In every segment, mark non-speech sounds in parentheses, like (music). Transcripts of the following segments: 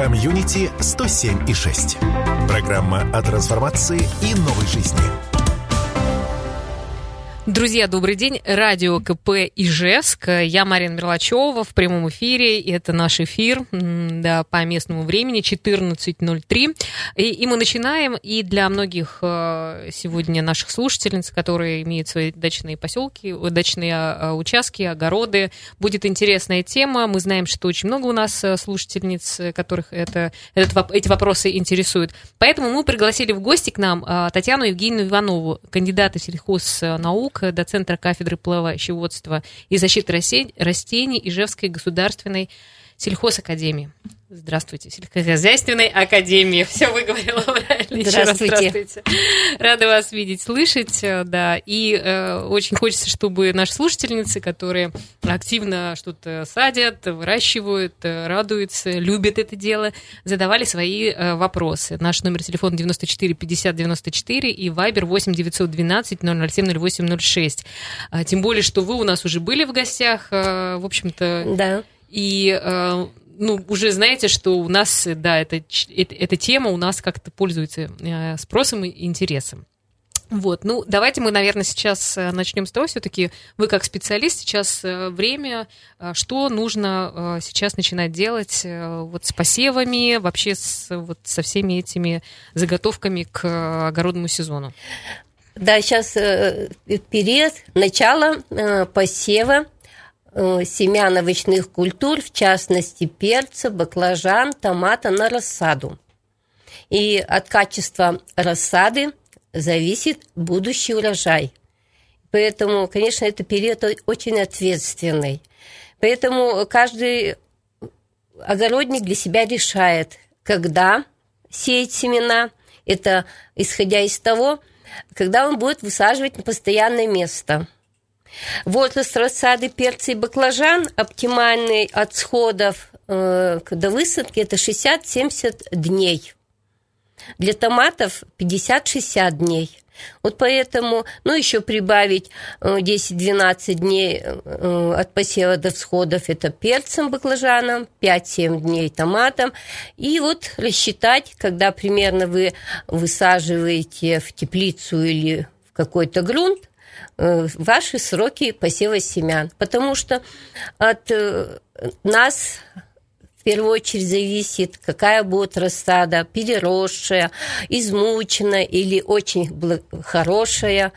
Комьюнити 107 и 6. Программа о трансформации и новой жизни. Друзья, добрый день. Радио КП Ижевск. Я Марина Мерлачева в прямом эфире. Это наш эфир да, по местному времени 14.03. И, и мы начинаем. И для многих э, сегодня наших слушательниц, которые имеют свои дачные поселки, дачные а, участки, огороды, будет интересная тема. Мы знаем, что очень много у нас э, слушательниц, которых это, этот, эти вопросы интересуют. Поэтому мы пригласили в гости к нам э, Татьяну Евгеньевну Иванову, кандидата сельхознаук, до Центра кафедры плавощеводства и защиты растений Ижевской государственной сельхозакадемии. Здравствуйте, сельскохозяйственной академии. (laughs) Все выговорила правильно. Здравствуйте. здравствуйте. Рада вас видеть, слышать, э, да. И э, очень хочется, чтобы наши слушательницы, которые активно что-то садят, выращивают, э, радуются, любят это дело, задавали свои э, вопросы. Наш номер телефона 94 50 94 и Вайбер 8 912 007 08 06. А, тем более, что вы у нас уже были в гостях, э, в общем-то. Да. И э, ну, уже знаете, что у нас, да, это, это, эта тема у нас как-то пользуется э, спросом и интересом. Вот, ну, давайте мы, наверное, сейчас э, начнем с того, все-таки вы как специалист, сейчас э, время, что нужно сейчас начинать делать вот с посевами, вообще с, вот со всеми этими заготовками к огородному сезону? Да, сейчас период начала посева Э, семян овощных культур, в частности перца, баклажан, томата на рассаду. И от качества рассады зависит будущий урожай. Поэтому, конечно, это период очень ответственный. Поэтому каждый огородник для себя решает, когда сеять семена. Это исходя из того, когда он будет высаживать на постоянное место – Возраст рассады перца и баклажан оптимальный от сходов э, до высадки это 60-70 дней. Для томатов 50-60 дней. Вот поэтому, ну, еще прибавить 10-12 э, дней э, от посева до всходов это перцем, баклажаном, 5-7 дней томатом. И вот рассчитать, когда примерно вы высаживаете в теплицу или в какой-то грунт, Э, ваши сроки посева семян, потому что от э, нас в первую очередь зависит, какая будет рассада, переросшая, измученная или очень хорошая,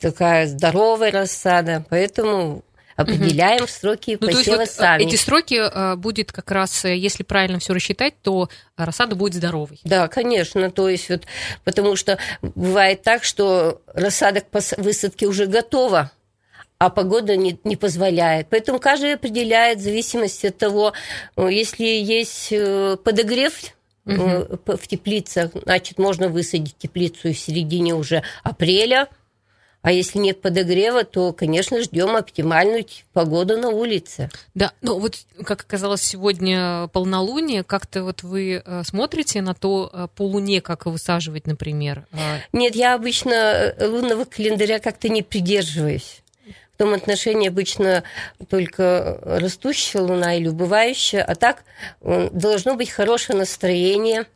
такая здоровая рассада. Поэтому определяем угу. сроки ну, посева вот сами. Эти сроки э, будет как раз, э, если правильно все рассчитать, то рассада будет здоровой. Да, конечно. То есть вот, потому что бывает так, что рассада к высадке уже готова, а погода не, не позволяет. Поэтому каждый определяет в зависимости от того, э, если есть подогрев угу. в теплицах, значит, можно высадить теплицу в середине уже апреля – а если нет подогрева, то, конечно, ждем оптимальную погоду на улице. Да, ну вот, как оказалось, сегодня полнолуние. Как-то вот вы э, смотрите на то э, по луне, как высаживать, например? А нет, я обычно э, лунного календаря как-то не придерживаюсь. В том отношении обычно только растущая луна или убывающая, а так должно быть хорошее настроение –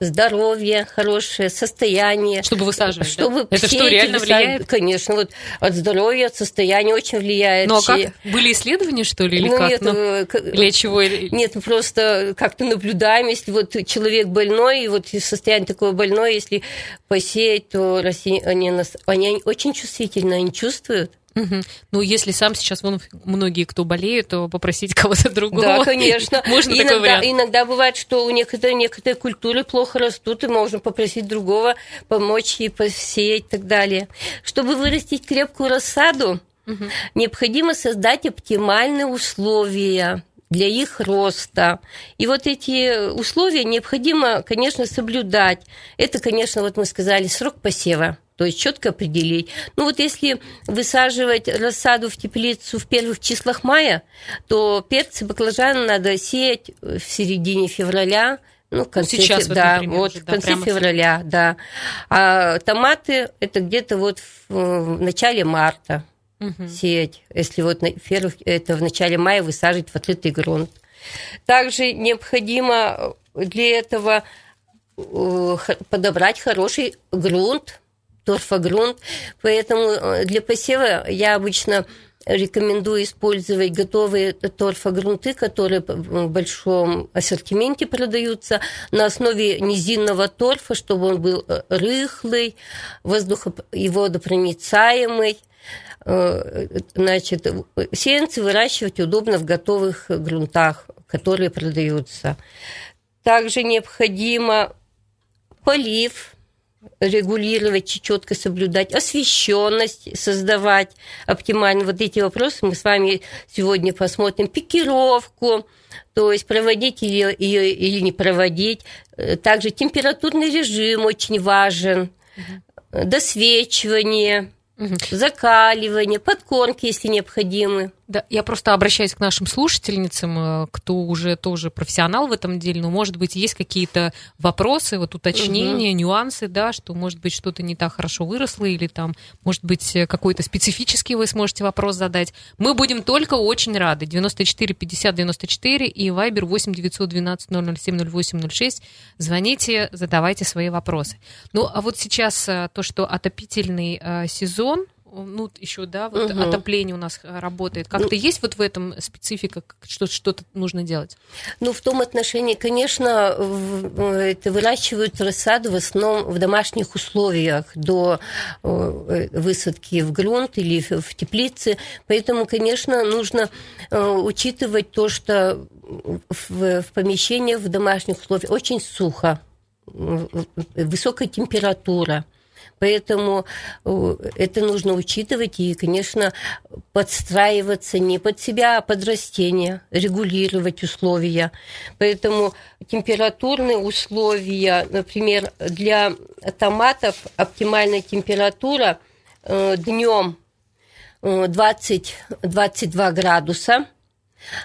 здоровье хорошее, состояние. Чтобы высаживать, чтобы да? Это что, реально влияет? Конечно, вот от здоровья, от состояния очень влияет. Ну, а как? Были исследования, что ли, или ну, как? Нет, ну, э, или чего? Нет, просто как-то наблюдаем, если вот человек больной, и вот состояние такое больное, если посеять, то растения, они, они очень чувствительно, они чувствуют. Угу. Ну, если сам сейчас вон многие, кто болеют, то попросить (laughs) кого-то другого. Да, конечно. (laughs) Можно иногда, такой вариант. Иногда бывает, что у некоторых, некоторые культуры плохо растут, и можно попросить другого помочь и посеять и так далее. Чтобы вырастить крепкую рассаду, угу. необходимо создать оптимальные условия для их роста. И вот эти условия необходимо, конечно, соблюдать. Это, конечно, вот мы сказали, срок посева то есть четко определить. Ну вот если высаживать рассаду в теплицу в первых числах мая, то перцы, баклажаны надо сеять в середине февраля, ну, в конце, Сейчас, да, например, вот, в конце да, февраля, да. А томаты это где-то вот в, в начале марта угу. сеять. Если вот на первых, это в начале мая высаживать в открытый грунт. Также необходимо для этого подобрать хороший грунт, торфогрунт. Поэтому для посева я обычно рекомендую использовать готовые торфогрунты, которые в большом ассортименте продаются на основе низинного торфа, чтобы он был э, рыхлый, воздухо и водопроницаемый. Э, значит, сеянцы выращивать удобно в готовых грунтах, которые продаются. Также необходимо полив регулировать, четко соблюдать, освещенность создавать оптимально. Вот эти вопросы мы с вами сегодня посмотрим. Пикировку, то есть проводить ее, ее или не проводить. Также температурный режим очень важен. Угу. Досвечивание Угу. Закаливание, подкормки, если необходимы. Да, я просто обращаюсь к нашим слушательницам, э, кто уже тоже профессионал в этом деле, но, может быть, есть какие-то вопросы, вот уточнения, угу. нюансы, да, что, может быть, что-то не так хорошо выросло, или там, может быть, э, какой-то специфический вы сможете вопрос задать. Мы будем только очень рады. 94 50 94 и Viber 8 912 007 08 06. Звоните, задавайте свои вопросы. Ну, а вот сейчас э, то, что отопительный сезон, ну, еще, да, вот угу. отопление у нас э, работает. Как-то ну, есть вот в этом специфика, что что-то нужно делать? Ну, в том отношении, конечно, это выращивают рассаду в основном в домашних условиях до э, высадки в грунт или в теплице. Поэтому, конечно, нужно э, учитывать то, что в, в помещениях в домашних условиях очень сухо, высокая температура – Поэтому э, это нужно учитывать и, конечно, подстраиваться не под себя, а под растения, регулировать условия. Поэтому температурные условия, например, для томатов оптимальная температура э, днем 20-22 градуса –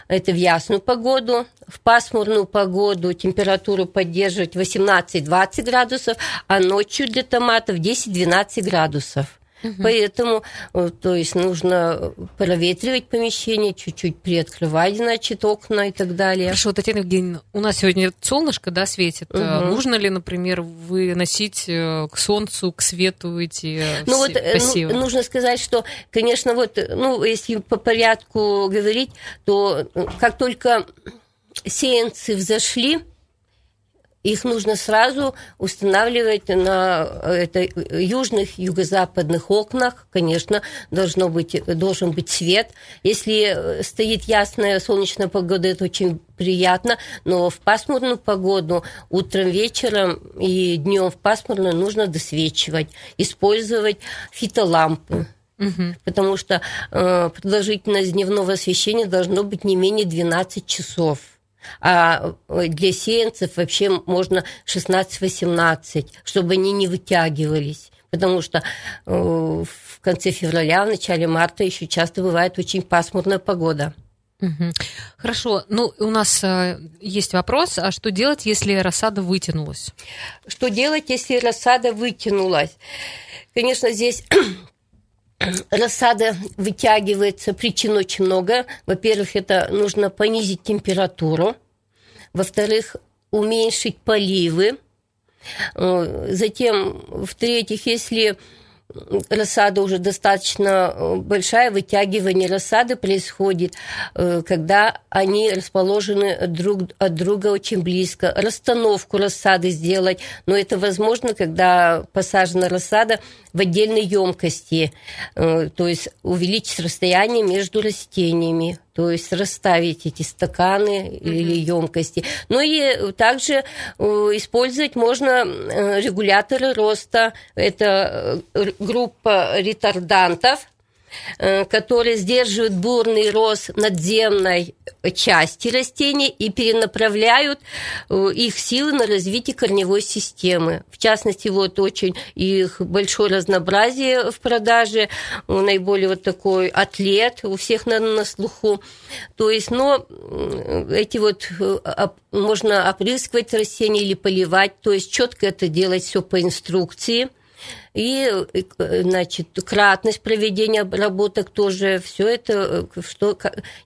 это в ясную погоду. В пасмурную погоду температуру поддерживать 18-20 градусов, а ночью для томатов 10-12 градусов. Угу. Поэтому, э, то есть, нужно проветривать помещение, чуть-чуть приоткрывать, значит, окна и так далее. Хорошо, Татьяна Евгеньевна, у нас сегодня солнышко, да, светит. Угу. Нужно ли, например, выносить э, к солнцу, к свету эти ну, вот, посевы? Ну, нужно сказать, что, конечно, вот, ну, если по порядку говорить, то как только сеянцы взошли, их нужно сразу устанавливать на это, южных, юго-западных окнах. Конечно, должно быть, должен быть свет. Если стоит ясная солнечная погода, это очень приятно, но в пасмурную погоду утром, вечером и днем в пасмурную нужно досвечивать, использовать фитолампы. Угу. Потому что э, продолжительность дневного освещения должно быть не менее 12 часов. А э, для сеянцев вообще можно 16-18, чтобы они не вытягивались. Потому что э, в конце февраля, в начале марта еще часто бывает очень пасмурная погода. Хорошо. Ну, у нас э, есть вопрос, а что делать, если рассада вытянулась? Что делать, если рассада вытянулась? Конечно, здесь рассада вытягивается, причин очень много. Во-первых, это нужно понизить температуру. Во-вторых, уменьшить поливы. Э, затем, в-третьих, если рассада уже достаточно э, большая, вытягивание рассады происходит, э, когда они расположены друг от друга очень близко. Расстановку рассады сделать, но это возможно, когда посажена рассада в отдельной емкости, э, то есть увеличить расстояние между растениями то есть расставить эти стаканы mm-hmm. или емкости. Ну и также э, использовать можно э, регуляторы роста. Это э, группа ретардантов, которые сдерживают бурный рост надземной части растений и перенаправляют э, их силы на развитие корневой системы. В частности, вот очень их большое разнообразие в продаже, наиболее вот такой атлет у всех на, на слуху. То есть, но эти вот э, можно опрыскивать растения или поливать, то есть четко это делать все по инструкции – и, значит, кратность проведения обработок тоже, все это, что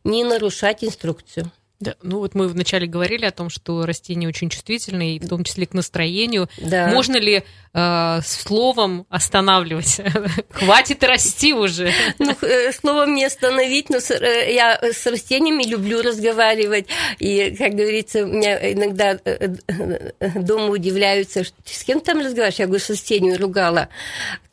не нарушать инструкцию. Да, ну вот мы вначале говорили о том, что растения очень чувствительные, в том числе к настроению. Да. Можно ли э, словом останавливать? (laughs) Хватит расти уже. Ну, э, словом не остановить, но э, я с растениями люблю разговаривать. И, как говорится, у меня иногда э, дома удивляются, с кем там разговариваешь? Я говорю, с растениями ругала.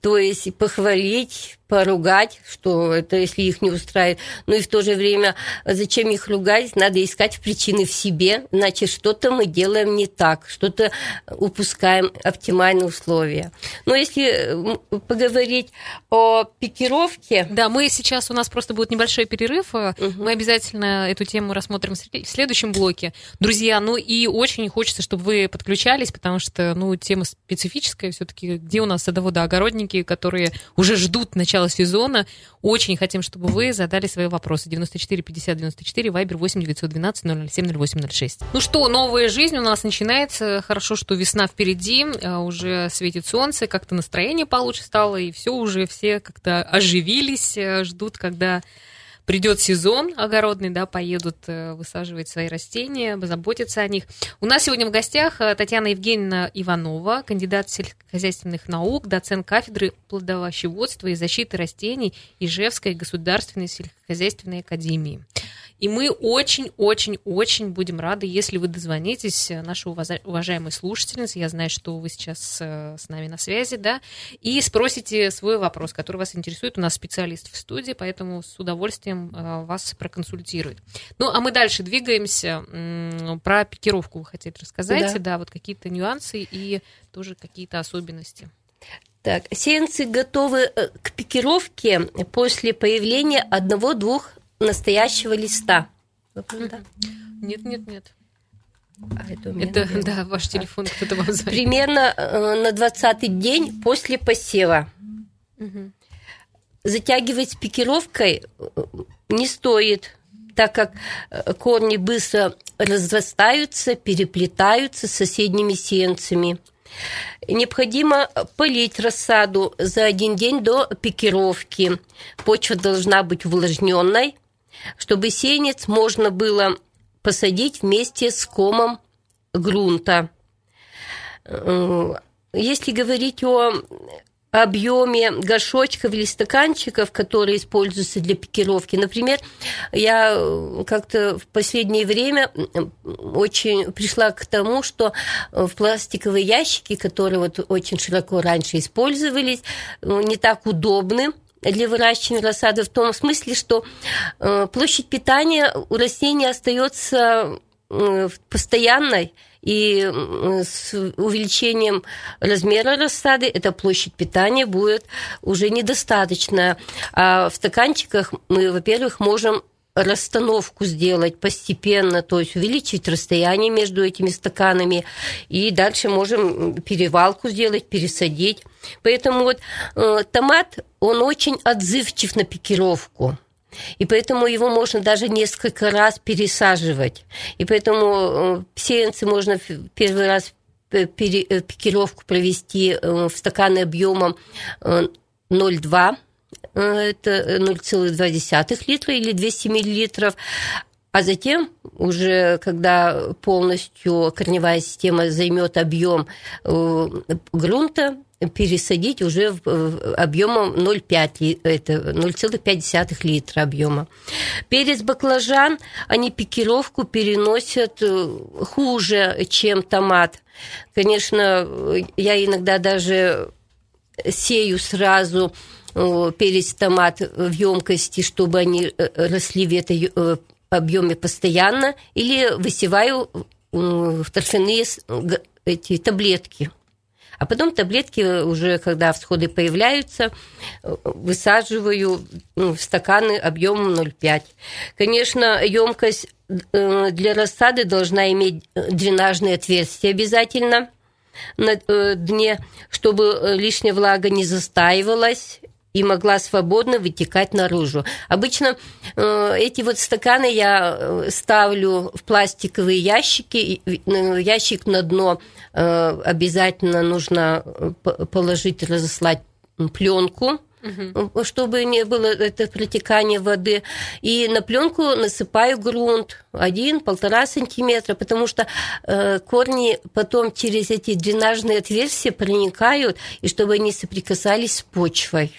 То есть похвалить, поругать, что это если их не устраивает. Ну и в то же время, зачем их ругать? Надо искать причины в себе, значит, что-то мы делаем не так, что-то упускаем оптимальные условия. Но если поговорить о пикировке... Да, мы сейчас, у нас просто будет небольшой перерыв, угу. мы обязательно эту тему рассмотрим в следующем блоке. Друзья, ну и очень хочется, чтобы вы подключались, потому что, ну, тема специфическая все-таки, где у нас садоводы-огородники, которые уже ждут начала сезона. Очень хотим, чтобы вы задали свои вопросы. 94 50 94, Вайбер 8 912 007 0806. Ну что, новая жизнь у нас начинается. Хорошо, что весна впереди, а уже светит солнце, как-то настроение получше стало, и все уже все как-то оживились, э, ждут, когда придет сезон огородный, да, поедут э, высаживать свои растения, заботиться о них. У нас сегодня в гостях э, Татьяна Евгеньевна Иванова, кандидат сельскохозяйственных наук, доцент кафедры плодовощеводства и защиты растений Ижевской государственной сельскохозяйственной академии. И мы очень-очень-очень будем рады, если вы дозвонитесь, э, наши уважаемые слушательницы, я знаю, что вы сейчас э, с нами на связи, да, и спросите свой вопрос, который вас интересует. У нас специалист в студии, поэтому с удовольствием э, вас проконсультирует. Ну, а мы дальше двигаемся. Про пикировку вы хотите рассказать, да, да вот какие-то нюансы и тоже какие-то особенности. Так, сеянцы готовы к пикировке после появления одного-двух настоящего листа. Нет, нет, нет. А это, это да, ваш телефон кто-то вам звонит. Примерно э, на 20-й день после посева. Угу. Затягивать пикировкой э, не стоит, так как э, корни быстро разрастаются, переплетаются с соседними сеянцами. Необходимо полить рассаду за один день до пикировки. Почва должна быть увлажненной, чтобы сеянец можно было посадить вместе с комом грунта. Э, если говорить о объеме горшочков или стаканчиков, которые используются для пикировки. Например, я как-то в последнее время очень пришла к тому, что в пластиковые ящики, которые вот очень широко раньше использовались, не так удобны для выращивания рассады в том смысле, что э, площадь питания у растения остается э, постоянной, и с увеличением размера рассады эта площадь питания будет уже недостаточная. А в стаканчиках мы, во-первых, можем расстановку сделать постепенно, то есть увеличить расстояние между этими стаканами, и дальше можем перевалку сделать, пересадить. Поэтому вот э, томат, он очень отзывчив на пикировку. И поэтому его можно даже несколько раз пересаживать. И поэтому э, сеянцы можно первый раз э, пикировку провести в стаканы объемом 0,2 это 0,2 литра или 200 миллилитров. А затем, уже когда полностью корневая система займет объем э, грунта, пересадить уже объемом 0,5, это 0,5 литра объема. Перец баклажан, они пикировку переносят э, хуже, чем томат. Конечно, я иногда даже сею сразу перец, томат в емкости, чтобы они э, росли в этой э, объеме постоянно, или высеваю в торфяные эти таблетки. А потом таблетки уже, когда всходы появляются, высаживаю в стаканы объемом 0,5. Конечно, емкость э, для рассады должна иметь дренажные отверстия обязательно на дне, чтобы лишняя влага не застаивалась и могла свободно вытекать наружу. Обычно э, эти вот стаканы я э, ставлю в пластиковые ящики, э, ящик на дно э, обязательно нужно э, положить, разослать пленку, угу. чтобы не было это протекания воды. И на пленку насыпаю грунт один-полтора сантиметра, потому что э, корни потом через эти дренажные отверстия проникают, и чтобы они соприкасались с почвой.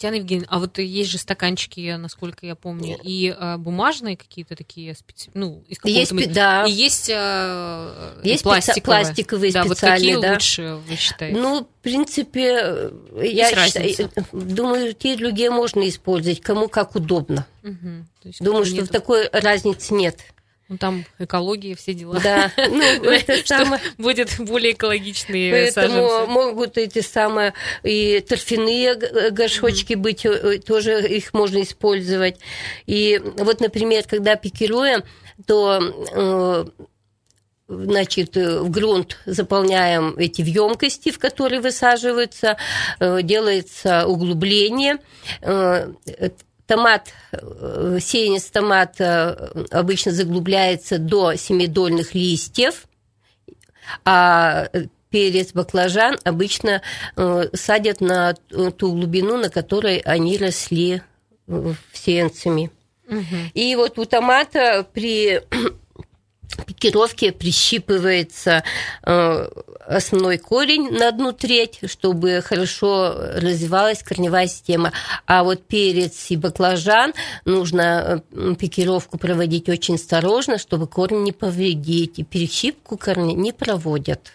Татьяна Евгеньевна, а вот есть же стаканчики, насколько я помню, и э, бумажные какие-то такие, специ... ну, из есть, мы... да. и есть, э, есть пластиковые. пластиковые да, специальные, вот какие да. лучше вы считаете? Ну, в принципе, есть я считаю, думаю, те и другие можно использовать, кому как удобно. Угу. Думаю, что нет... такой разницы нет. Ну, там экология, все дела. Да, (laughs) ну, это самое... будет более экологичные Поэтому саженцы. могут эти самые и торфяные горшочки mm-hmm. быть, э, тоже их можно использовать. И вот, например, когда пикируем, то э, значит, в грунт заполняем эти емкости, в которые высаживаются, э, делается углубление, Томат, э, сеянец томата обычно заглубляется до семидольных листьев, а перец, баклажан обычно э, садят на ту глубину, на которой они росли э, сеянцами. Угу. И вот у томата при (clears throat) пикировке прищипывается э, основной корень на одну треть, чтобы хорошо развивалась корневая система. А вот перец и баклажан нужно э, пикировку проводить очень осторожно, чтобы корень не повредить. И перещипку корня не проводят.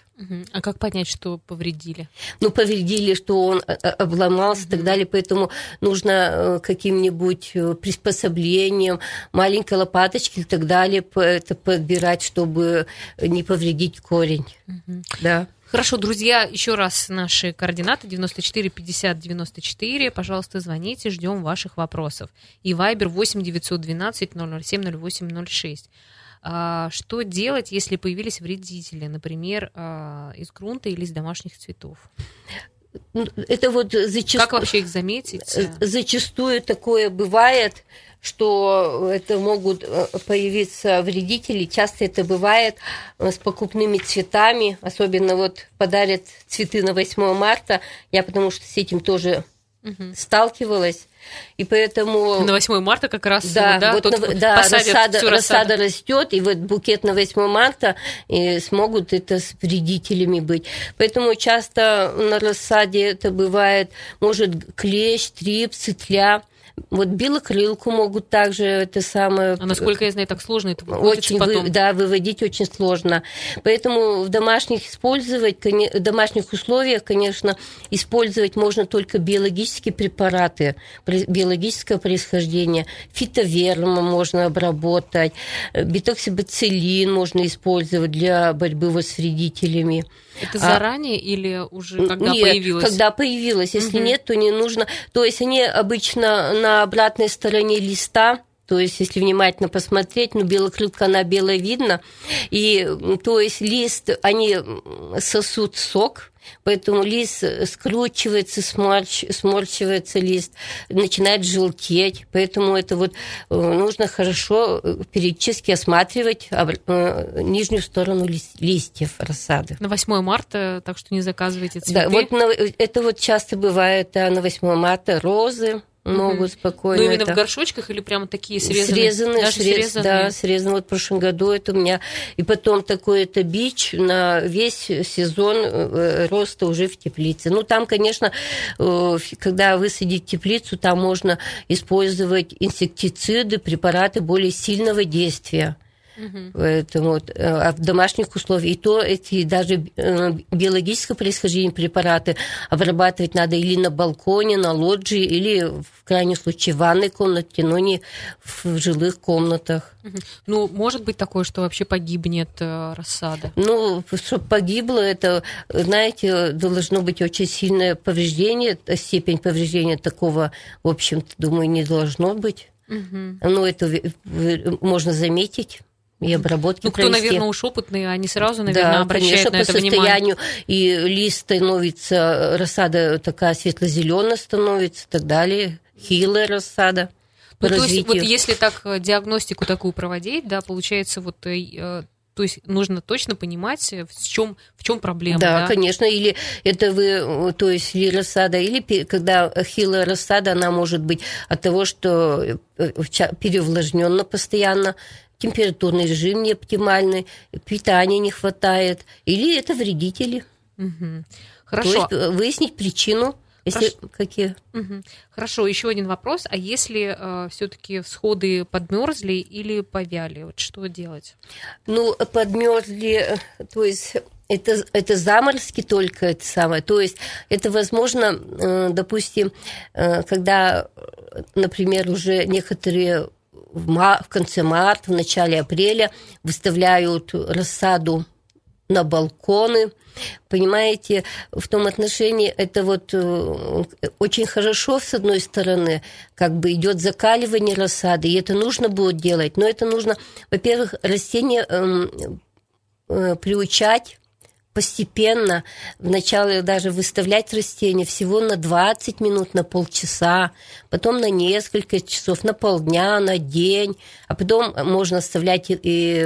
А как понять, что повредили? Ну, повредили, что он э, э, обломался и так далее, поэтому нужно каким-нибудь приспособлением, маленькой лопаточкой и так далее это подбирать, чтобы не повредить корень. Угу. Да. Хорошо, друзья, еще раз наши координаты 94 50 94. Пожалуйста, звоните, ждем ваших вопросов. И Вайбер 8 912 007 08 06. А, что делать, если появились вредители, например, а, из грунта или из домашних цветов? Ну, это вот зачастую... Как вообще их заметить? Э, зачастую такое бывает, что это могут э, появиться вредители. Часто это бывает э, с покупными цветами, особенно вот подарят цветы на 8 марта. Я потому что с этим тоже угу. сталкивалась. И поэтому... На 8 марта как раз да, да, вот тот, на, да рассада, рассада растет, и вот букет на 8 марта и смогут это с вредителями быть. Поэтому часто на рассаде это бывает, может, клещ, трипс, тля. Вот белокрылку могут также это самое... А насколько я знаю, так сложно это очень потом? Вы, да, выводить очень сложно. Поэтому в домашних использовать, в домашних условиях, конечно, использовать можно только биологические препараты биологического происхождения. Фитоверма можно обработать, битоксибацилин можно использовать для борьбы вот с вредителями. Это а заранее или уже когда нет, появилось? когда появилось. Если угу. нет, то не нужно. То есть они обычно на обратной стороне листа то есть, если внимательно посмотреть, ну, белокрылка, она белая видно. И, то есть, лист, они сосут сок, Поэтому лист скручивается, сморч, сморчивается лист, начинает желтеть. Поэтому это вот э, нужно хорошо э, периодически осматривать э, нижнюю сторону листьев рассады. На 8 марта, так что не заказывайте цветы. Да, вот на, это вот часто бывает да, на 8 марта розы, могут спокойно. Ну, именно это... в горшочках или прямо такие срезанные? Срезанные, Даже срез... срезанные? Да, срезанные. Вот в прошлом году это у меня... И потом такой это бич на весь сезон э, роста уже в теплице. Ну, там, конечно, э, когда высадить теплицу, там можно использовать инсектициды, препараты более сильного действия. Угу. Поэтому вот, э, а в домашних условиях и то эти даже э, биологического происхождения препараты обрабатывать надо или на балконе, на лоджии, или в крайнем случае в ванной комнате, но не в жилых комнатах. Угу. Ну, может быть такое, что вообще погибнет э, рассада? Ну, чтобы погибло, это, знаете, должно быть очень сильное повреждение, степень повреждения такого, в общем-то, думаю, не должно быть. Угу. Ну, это можно заметить и обработки Ну, кто, провести. наверное, уж опытный, они сразу, наверное, да, обращают конечно, на это по состоянию и лист становится, рассада такая светло-зеленая становится и так далее, хилая рассада. Ну, то есть, вот если так э, диагностику такую проводить, да, получается, вот э, то есть нужно точно понимать, в чем, в чем проблема. Да, да, конечно. Или это вы, то есть ли рассада, или когда хилая рассада, она может быть от того, что переувлажненно постоянно, температурный режим не оптимальный, питания не хватает, или это вредители. Угу. Хорошо. То есть э, выяснить причину если Хорошо. какие? Угу. Хорошо, еще один вопрос. А если э, все-таки всходы подмерзли или повяли, вот что делать? Ну, подмерзли, то есть это, это заморозки только это самое. То есть это возможно, э, допустим, э, когда, например, уже некоторые в, мар- в конце марта, в начале апреля выставляют рассаду на балконы. Понимаете, в том отношении это вот э, очень хорошо, с одной стороны, как бы идет закаливание рассады, и это нужно будет делать. Но это нужно, во-первых, растения эм, э, приучать постепенно, вначале даже выставлять растения всего на 20 минут, на полчаса, потом на несколько часов, на полдня, на день, а потом можно оставлять и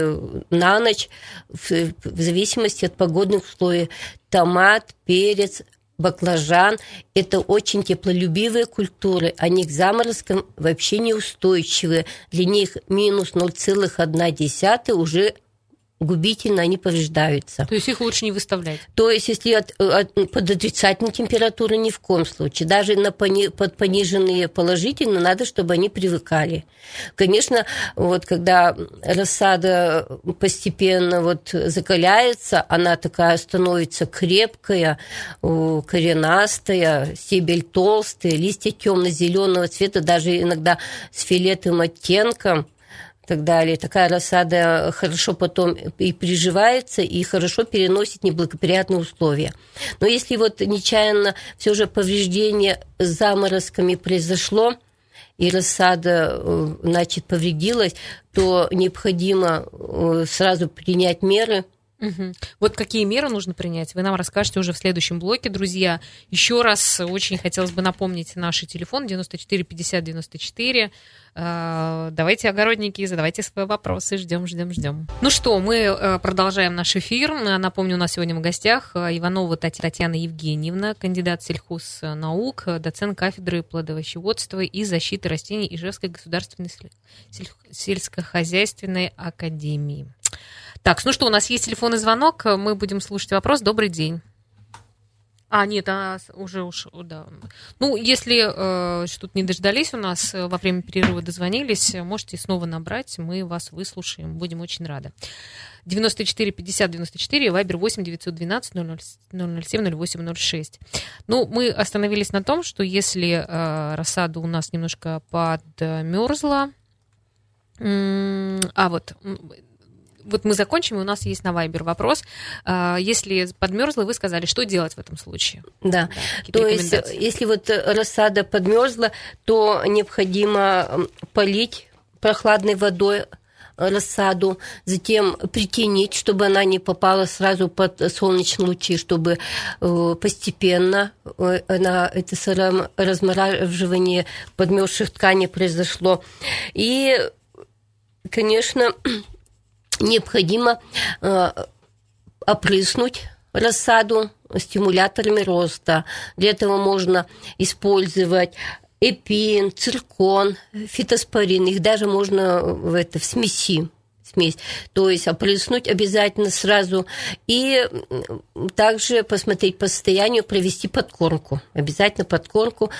на ночь, в, в зависимости от погодных условий. Томат, перец, баклажан – это очень теплолюбивые культуры, они к заморозкам вообще неустойчивые. Для них минус 0,1 уже губительно, они повреждаются. То есть их лучше не выставлять? То есть если от, от, под отрицательной температурой ни в коем случае. Даже на пони, под пониженные положительно надо, чтобы они привыкали. Конечно, вот когда рассада постепенно вот закаляется, она такая становится крепкая, коренастая, стебель толстый, листья темно-зеленого цвета, даже иногда с фиолетовым оттенком – так далее. Такая рассада хорошо потом и приживается, и хорошо переносит неблагоприятные условия. Но если вот нечаянно все же повреждение заморозками произошло, и рассада, э, значит, повредилась, то необходимо э, сразу принять меры – Угу. Вот какие меры нужно принять, вы нам расскажете уже в следующем блоке, друзья. Еще раз очень хотелось бы напомнить наш телефон 94 50 94. Давайте, огородники, задавайте свои вопросы. Ждем, ждем, ждем. Ну что, мы э, продолжаем наш эфир. Напомню, у нас сегодня в гостях э, Иванова Татьяна Евгеньевна, кандидат сельхознаук, доцент кафедры плодовощеводства и защиты растений Ижевской государственной сельскохозяйственной академии. Так, ну что, у нас есть телефонный звонок, мы будем слушать вопрос. Добрый день. А, нет, а уже уж, да. Ну, если э, что-то не дождались у нас, э, во время перерыва дозвонились, можете снова набрать, мы вас выслушаем, будем очень рады. 94 50 94, вайбер 8 912 007 08 06. Ну, мы остановились на том, что если э, рассада у нас немножко подмерзла, а вот вот мы закончим, и у нас есть на Вайбер вопрос. А, если подмерзла, вы сказали, что делать в этом случае? Да, да то есть если вот рассада подмерзла, то необходимо полить прохладной водой рассаду, затем притянить, чтобы она не попала сразу под солнечные лучи, чтобы э, постепенно э, она, это размораживание подмерзших тканей произошло. И, конечно, необходимо э, опрыснуть рассаду стимуляторами роста. Для этого можно использовать эпин, циркон, фитоспорин. Их даже можно в, это, в смеси смесь. То есть опрыснуть обязательно сразу. И также посмотреть по состоянию, провести подкормку. Обязательно подкормку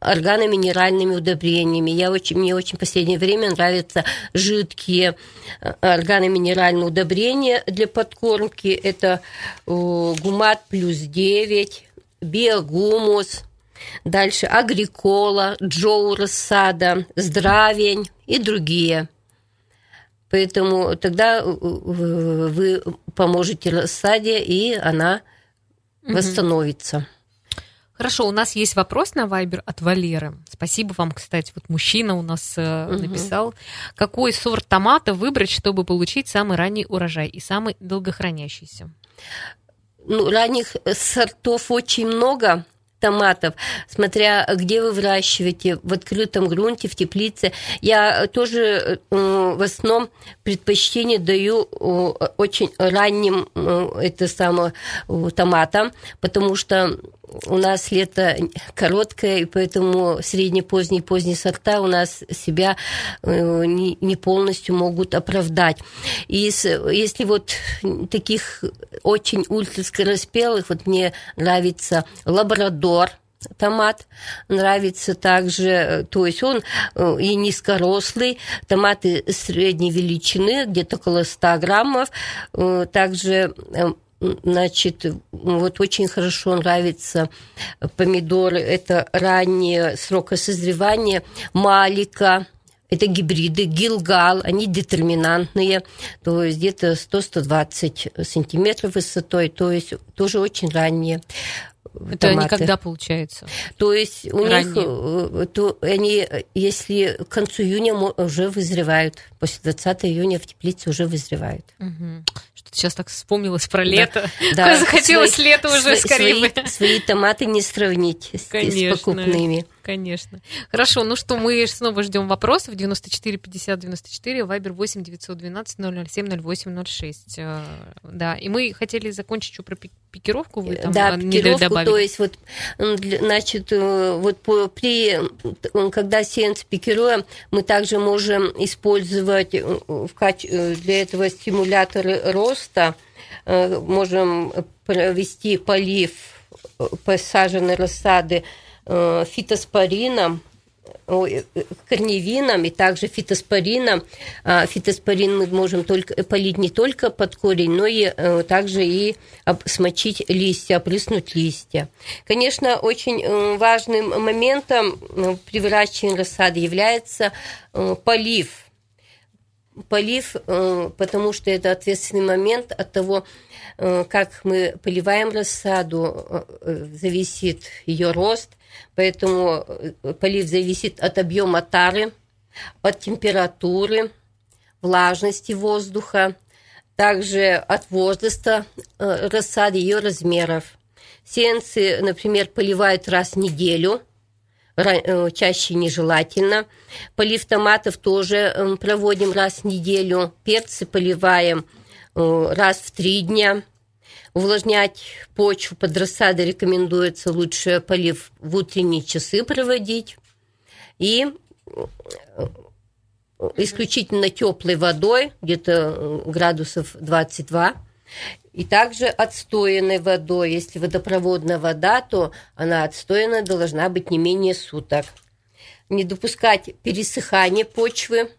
органоминеральными удобрениями. Я очень, мне очень в последнее время нравятся жидкие э, органоминеральные удобрения для подкормки. Это гумат плюс 9, биогумус, дальше агрикола, джоу рассада, здравень и другие – Поэтому тогда э, вы поможете рассаде, и она угу. восстановится. Хорошо, у нас есть вопрос на Вайбер от Валеры. Спасибо вам, кстати, вот мужчина у нас угу. написал. Какой сорт томата выбрать, чтобы получить самый ранний урожай и самый долгохранящийся? Ну, ранних сортов очень много. Томатов, смотря где вы выращиваете, в открытом грунте, в теплице. Я тоже в основном предпочтение даю очень ранним это самое томатам, потому что у нас лето короткое, и поэтому средне поздние поздние сорта у нас себя э, не полностью могут оправдать. И если вот таких очень ультраскороспелых, вот мне нравится лабрадор, томат нравится также, то есть он э, и низкорослый, томаты средней величины, где-то около 100 граммов, э, также Значит, вот очень хорошо нравятся помидоры. Это раннее срока созревания. Малика, это гибриды, гилгал, они детерминантные, то есть где-то 100-120 сантиметров высотой, то есть тоже очень ранние. Это томаты. они когда получается? То есть у Ранее. них, э, то они, если к концу июня уже вызревают, после 20 июня в теплице уже вызревают. Угу. Сейчас так вспомнилось про лето. (laughs) Да. Захотелось свои, лето уже свои, скорее. Свои, свои томаты не сравнить с, с покупными. Конечно. Хорошо, ну что, мы снова ждем вопросов. 94 50 94, Вайбер 8 912 007 08 06. Да, и мы хотели закончить еще про пикировку. Вы там да, пикировку, то есть вот, значит, э, вот при, когда сеянцы пикируем, мы также можем использовать э, э, для этого стимуляторы роста, можем провести полив посаженной рассады Э, фитоспорином, э, корневином и также фитоспорином. А фитоспорин мы можем только полить не только под корень, но и э, также и смочить листья, опрыснуть листья. Конечно, очень важным моментом при выращивании рассады является полив. Полив, потому что это ответственный момент от того, как мы поливаем рассаду, зависит ее рост, Поэтому э, полив зависит от объема тары, от температуры, влажности воздуха, также от возраста э, рассады, ее размеров. Сеянцы, например, поливают раз в неделю, э, чаще нежелательно. Полив томатов тоже проводим раз в неделю. Перцы поливаем раз в три дня – Увлажнять почву под рассадой рекомендуется лучше полив в утренние часы проводить. И э, исключительно теплой водой, где-то градусов 22. И также отстоянной водой. Если водопроводная вода, то она отстоянная должна быть не менее суток. Не допускать пересыхания почвы,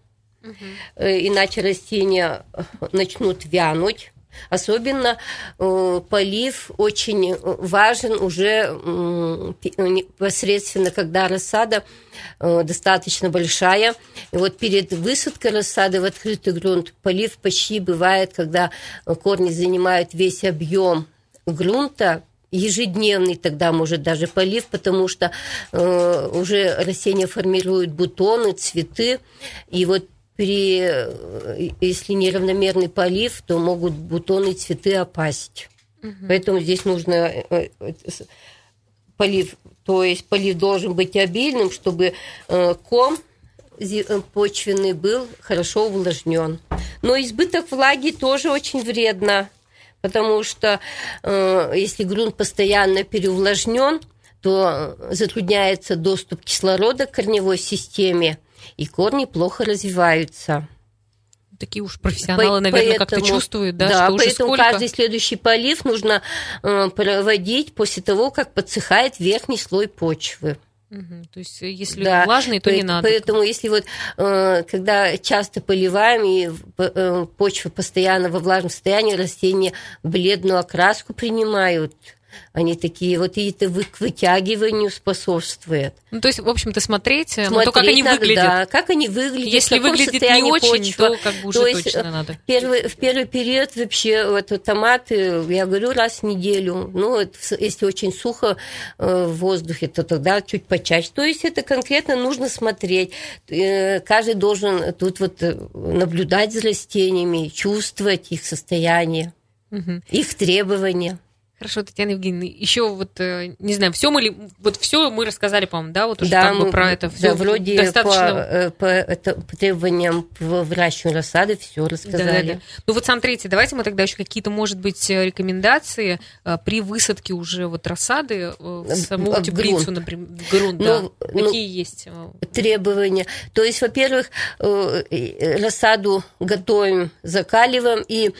угу. иначе растения начнут вянуть. Особенно э, полив очень важен уже э, непосредственно, когда рассада э, достаточно большая. И вот перед высадкой рассады в открытый грунт полив почти бывает, когда корни занимают весь объем грунта, ежедневный тогда может даже полив, потому что э, уже растения формируют бутоны, цветы, и вот при, э, если неравномерный полив, то могут бутоны и цветы опасть. Угу. Поэтому здесь нужно э, э, полив, то есть полив должен быть обильным, чтобы ком почвенный был хорошо увлажнен. Но избыток влаги тоже очень вредно, потому что если грунт постоянно переувлажнен, то затрудняется доступ кислорода к корневой системе, и корни плохо развиваются. Такие уж профессионалы, По- наверное, как-то чувствуют, да, да что уже поэтому сколько... каждый следующий полив нужно э, проводить после того, как подсыхает верхний слой почвы. Угу. То есть, э, если да. влажный, то По- не надо. Поэтому, если вот, э, когда часто поливаем, и э, почва постоянно во влажном состоянии, растения бледную окраску принимают, они такие вот и это вы, к вытягиванию способствует. Ну, то есть, в общем-то, смотреть, смотреть ну, то, как они надо, выглядят. Да, как они выглядят. Если выглядит не очень, почва. то как бы уже то есть, точно надо. Первый, в первый период вообще вот, томаты, я говорю, раз в неделю. Ну, если очень сухо э, в воздухе, то тогда чуть почаще. То есть это конкретно нужно смотреть. Э, каждый должен тут вот э, наблюдать за растениями, чувствовать их состояние, угу. их требования. Хорошо, Татьяна Евгеньевна, еще вот, э, не знаю, все мы ли, вот все мы рассказали, по-моему, да, вот уже да, как бы про это все да, вроде достаточно... по, э, по, это, по требованиям по выращиванию рассады все рассказали. Да, да, да. Ну вот смотрите, давайте мы тогда еще какие-то, может быть, э, рекомендации при высадке уже вот рассады в саму в теплицу, грунт. например, в грунт, ну, да. Ну, Какие есть требования? То есть, во-первых, рассаду готовим, закаливаем, и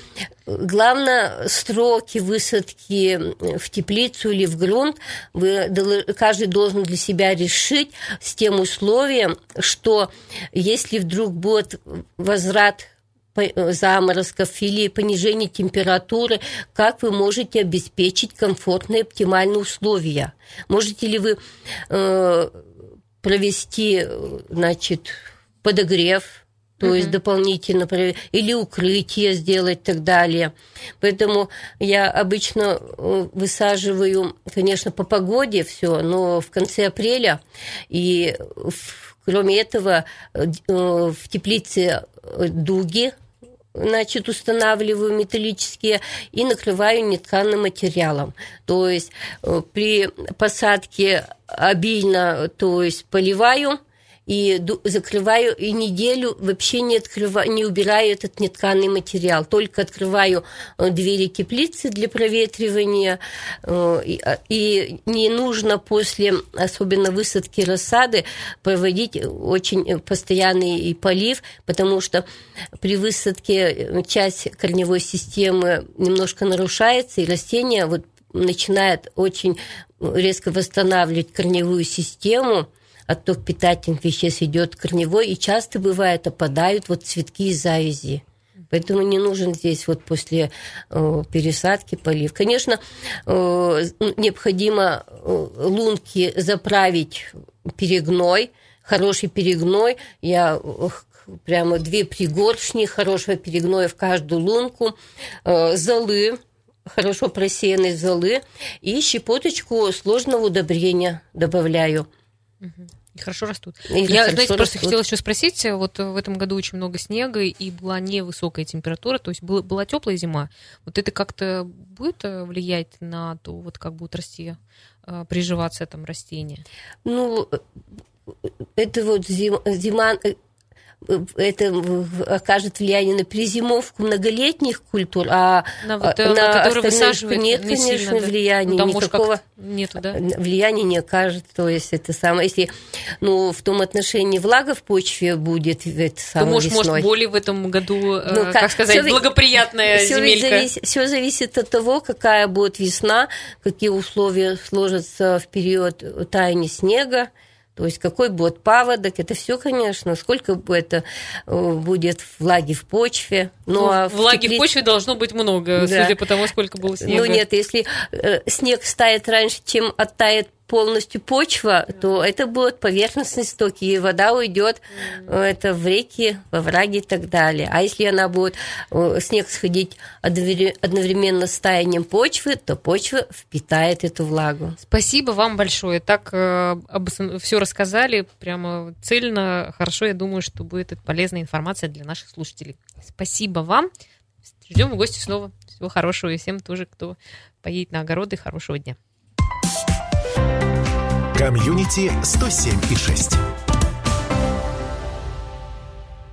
главное, сроки высадки в теплицу или в грунт вы, каждый должен для себя решить с тем условием, что если вдруг будет возврат заморозков или понижение температуры, как вы можете обеспечить комфортные оптимальные условия? Можете ли вы э, провести, значит, подогрев то mm-hmm. есть дополнительно или укрытие сделать и так далее. Поэтому я обычно э, высаживаю, конечно, по погоде все, но в конце апреля и кроме этого э, в теплице э, дуги значит, устанавливаю металлические и накрываю нетканым материалом. То есть при посадке обильно, то есть поливаю, и закрываю и неделю вообще не открываю, не убираю этот нетканый материал, только открываю э, двери теплицы для проветривания, э, а, и не нужно после, особенно высадки рассады, проводить очень постоянный полив, потому что при высадке часть корневой системы немножко нарушается, и растение вот начинает очень резко восстанавливать корневую систему, отток питательных веществ идет корневой, и часто бывает опадают вот цветки из завязи. Поэтому не нужен здесь вот после э, пересадки полив. Конечно, э, необходимо э, лунки заправить перегной, хороший перегной. Я прямо две пригоршни хорошего перегноя в каждую лунку, э, золы, хорошо просеянной золы и щепоточку сложного удобрения добавляю. И хорошо растут. И Я, знаете, просто растут. хотела еще спросить, вот в этом году очень много снега, и была невысокая температура, то есть была, была теплая зима. Вот это как-то будет э, влиять на то, вот как будут расти, э, приживаться там растения? Ну, э, это вот зима, зима это окажет влияние на призимовку многолетних культур, а на, вот, на, на остальных нет, не конечно, сильно, да? влияния. Ну, никакого нету, да? влияния не окажет. То есть это самое, если ну, в том отношении влага в почве будет это самое может, весной. может, более в этом году, ну, как, как сказать, все, благоприятная все земелька. Завис, все зависит от того, какая будет весна, какие условия сложатся в период таяния снега. То есть какой будет паводок, это все, конечно, сколько это э, будет влаги в почве. Ну, ну а влаги в, теплице... в почве должно быть много, да. судя по тому, сколько было снега. Ну нет, если э, снег стает раньше, чем оттает полностью почва, то это будут поверхностные стоки, и вода уйдет это в реки, во враги и так далее. А если она будет э, снег сходить одновременно с таянием почвы, то почва впитает эту влагу. Спасибо вам большое. Так э, все рассказали прямо цельно, хорошо. Я думаю, что будет это полезная информация для наших слушателей. Спасибо вам. Ждем в гости снова. Всего хорошего и всем тоже, кто поедет на огороды. Хорошего дня. Комьюнити 107 и 6.